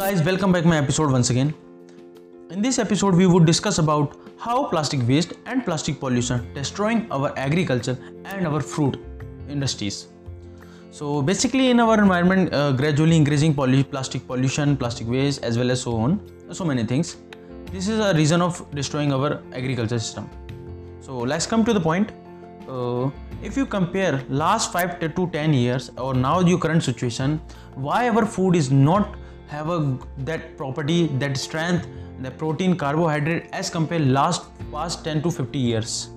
guys, welcome back my episode once again. In this episode, we would discuss about how plastic waste and plastic pollution destroying our agriculture and our fruit industries. So basically, in our environment, uh, gradually increasing poly- plastic pollution, plastic waste, as well as so on, so many things. This is a reason of destroying our agriculture system. So let's come to the point. Uh, if you compare last 5 to 10 years or now your current situation why our food is not have a that property that strength the protein carbohydrate as compared last past 10 to 50 years.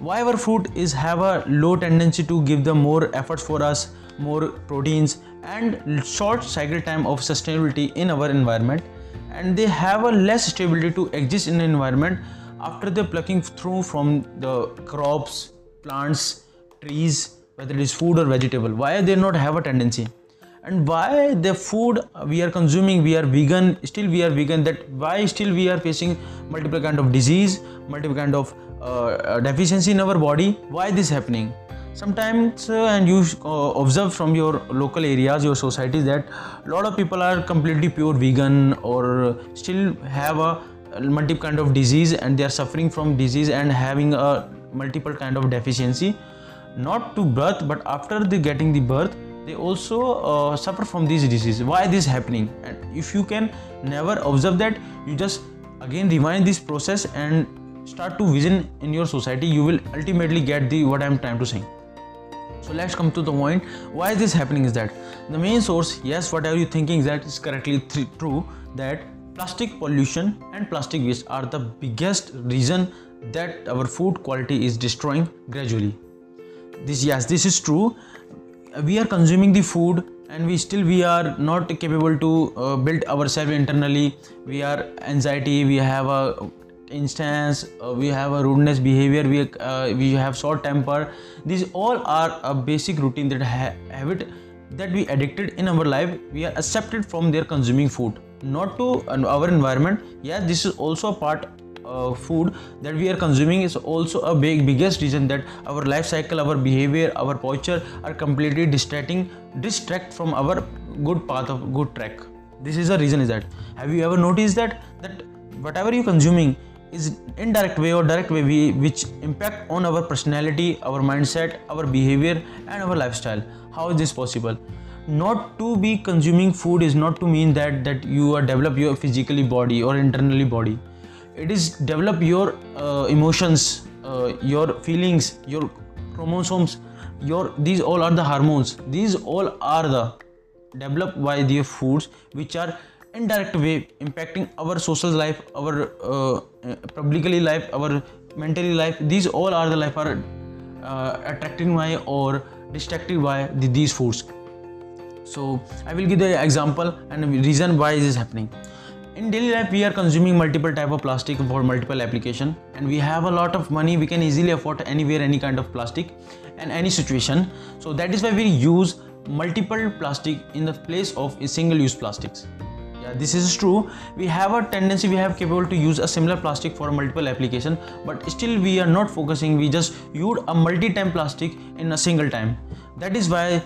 Why our food is have a low tendency to give the more efforts for us more proteins and short cycle time of sustainability in our environment and they have a less stability to exist in the environment after the plucking through from the crops plants trees whether it is food or vegetable. Why they not have a tendency and why the food we are consuming we are vegan still we are vegan that why still we are facing multiple kind of disease multiple kind of uh, deficiency in our body? Why this happening? Sometimes uh, and you uh, observe from your local areas your societies that a lot of people are completely pure vegan or still have a multiple kind of disease and they are suffering from disease and having a multiple kind of deficiency. Not to birth but after the getting the birth they also uh, suffer from these diseases. Why this happening? And if you can never observe that you just again rewind this process and start to vision in your society you will ultimately get the what i'm trying to say. So let's come to the point. Why is this happening is that the main source yes whatever you thinking that is correctly th- true that plastic pollution and plastic waste are the biggest reason that our food quality is destroying gradually. This yes this is true we are consuming the food and we still we are not capable to uh, build ourselves internally. We are anxiety we have a instance uh, we have a rudeness behavior we uh, we have short temper. These all are a basic routine that ha- habit that we addicted in our life. We are accepted from their consuming food not to our environment. Yes this is also a part uh, food that we are consuming is also a big biggest reason that our life cycle our behavior our posture are completely distracting distract from our good path of good track. This is the reason is that. Have you ever noticed that that whatever you consuming is indirect way or direct way we, which impact on our personality our mindset our behavior and our lifestyle? How is this possible? Not to be consuming food is not to mean that that you are develop your physically body or internally body it is develop your uh, emotions uh, your feelings your chromosomes your these all are the hormones. These all are the developed by the foods which are indirect way impacting our social life our uh, publicly life our mentally life. These all are the life are uh, attracting by or distracted by the, these foods. So i will give the example and reason why this is happening in daily life we are consuming multiple type of plastic for multiple application. And we have a lot of money we can easily afford anywhere any kind of plastic and any situation. So that is why we use multiple plastic in the place of single use plastics. Yeah this is true. We have a tendency we have capable to use a similar plastic for multiple application but still we are not focusing we just use a multi-time plastic in a single time. That is why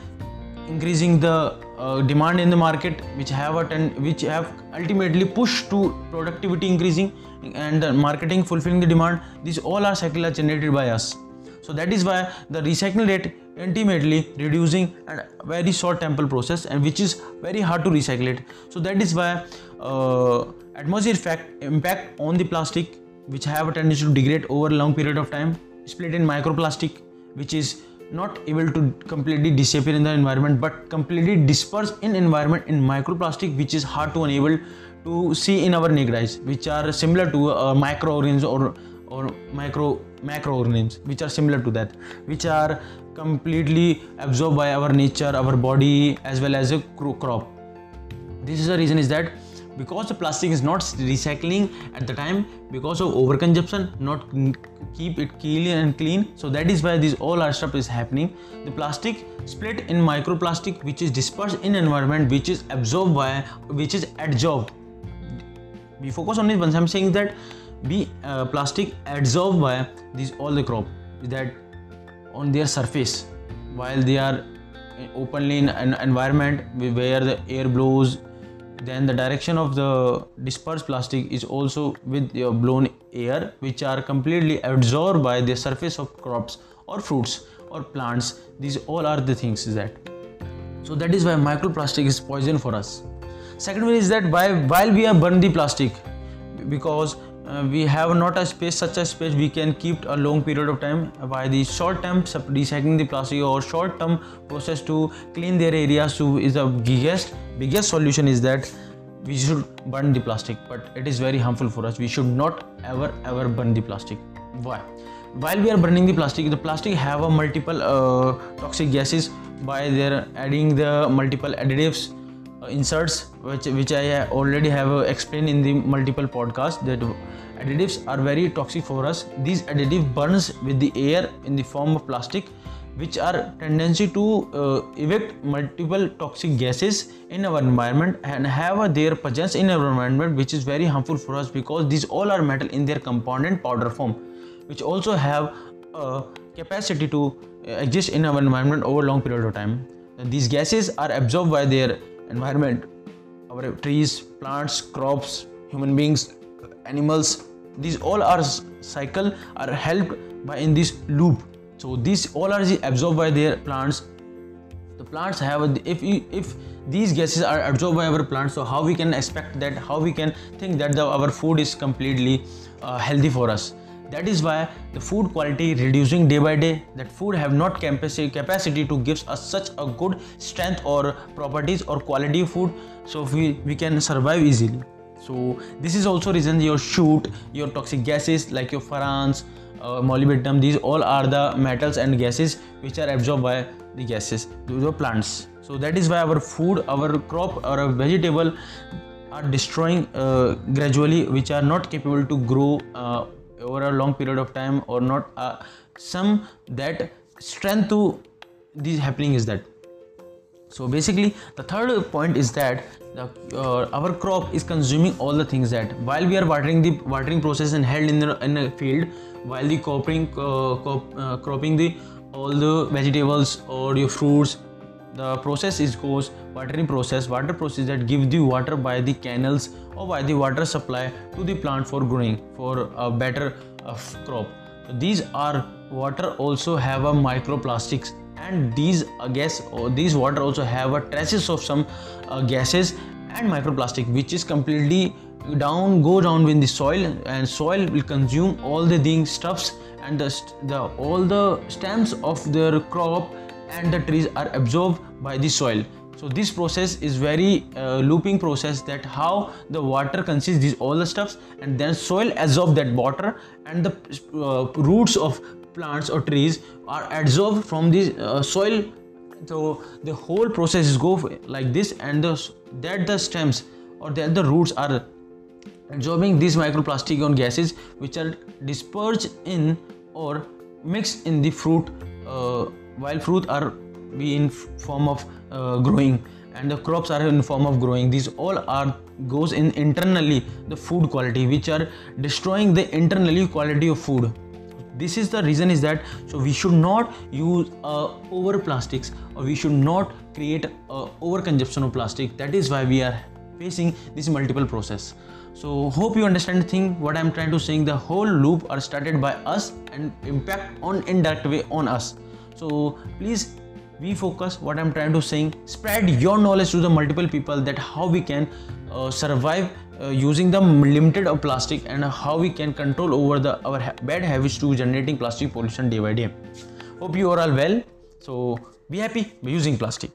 increasing the uh, demand in the market which have a ten- which have ultimately pushed to productivity increasing and the marketing fulfilling the demand these all are cycle are generated by us. So that is why the recycling rate ultimately reducing and very short temple process and which is very hard to recycle it. So that is why uh, atmosphere effect impact on the plastic which have a tendency to degrade over a long period of time split in microplastic which is not able to completely disappear in the environment but completely disperse in environment in microplastic which is hard to enable to see in our naked eyes which are similar to uh, microorganisms or or micro macroorganisms which are similar to that which are completely absorbed by our nature our body as well as a crop. This is the reason is that because the plastic is not recycling at the time because of overconsumption not keep it clean and clean. So that is why this all our stuff is happening. The plastic split in microplastic which is dispersed in environment which is absorbed by which is adsorbed. We focus on this once i'm saying that be uh, plastic adsorbed by these all the crop that on their surface while they are openly in an environment where the air blows then the direction of the dispersed plastic is also with your blown air which are completely absorbed by the surface of crops or fruits or plants. These all are the things that. So that is why microplastic is poison for us. Second one is that why while we are burn the plastic because uh, we have not a space such a space we can keep a long period of time by the short term recycling the plastic or short term process to clean their areas to is the biggest biggest solution is that we should burn the plastic but it is very harmful for us. We should not ever ever burn the plastic. Why? While we are burning the plastic the plastic have a multiple uh, toxic gases by their adding the multiple additives inserts which which i already have uh, explained in the multiple podcasts that additives are very toxic for us. These additive burns with the air in the form of plastic which are tendency to uh, evict multiple toxic gases in our environment and have their presence in our environment which is very harmful for us because these all are metal in their component powder form which also have a capacity to uh, exist in our environment over long period of time. These gases are absorbed by their environment. Our trees plants crops human beings animals these all are cycle are helped by in this loop. So these all are absorbed by their plants. The plants have if if these gases are absorbed by our plants so how we can expect that how we can think that the, our food is completely uh, healthy for us that is why the food quality reducing day by day. That food have not capacity to give us such a good strength or properties or quality food. So we we can survive easily. So this is also reason your shoot, your toxic gases like your furans uh, molybdenum these all are the metals and gases which are absorbed by the gases are plants. So that is why our food our crop a vegetable are destroying uh, gradually which are not capable to grow uh, over a long period of time or not uh, some that strength to this happening is that. So basically the third point is that the, uh, our crop is consuming all the things that while we are watering the watering process and held in the in a field while the cropping uh, uh, cropping the all the vegetables or your fruits the process is goes watering process water process that gives the water by the canals or by the water supply to the plant for growing for a better uh, crop. These are water also have a microplastics and these uh, gas or these water also have a traces of some uh, gases and microplastic which is completely down go down in the soil and soil will consume all the things stuffs and the, the all the stems of their crop and the trees are absorbed by the soil. So this process is very uh, looping process that how the water consists these all the stuffs and then soil absorb that water and the uh, roots of plants or trees are absorbed from the uh, soil. So the whole process is go like this and the, that the stems or that the roots are absorbing these microplastic on gases which are dispersed in or mixed in the fruit uh, while fruit are be in form of uh, growing and the crops are in form of growing. These all are goes in internally the food quality which are destroying the internally quality of food. This is the reason is that so we should not use uh, over plastics or we should not create uh, over consumption of plastic. That is why we are facing this multiple process. So hope you understand the thing what i'm trying to saying the whole loop are started by us and impact on indirect way on us so please we focus what i'm trying to saying spread your knowledge to the multiple people that how we can uh, survive uh, using the limited of plastic and how we can control over the our ha bad habits to generating plastic pollution day by day. Hope you are all well. So be happy by using plastic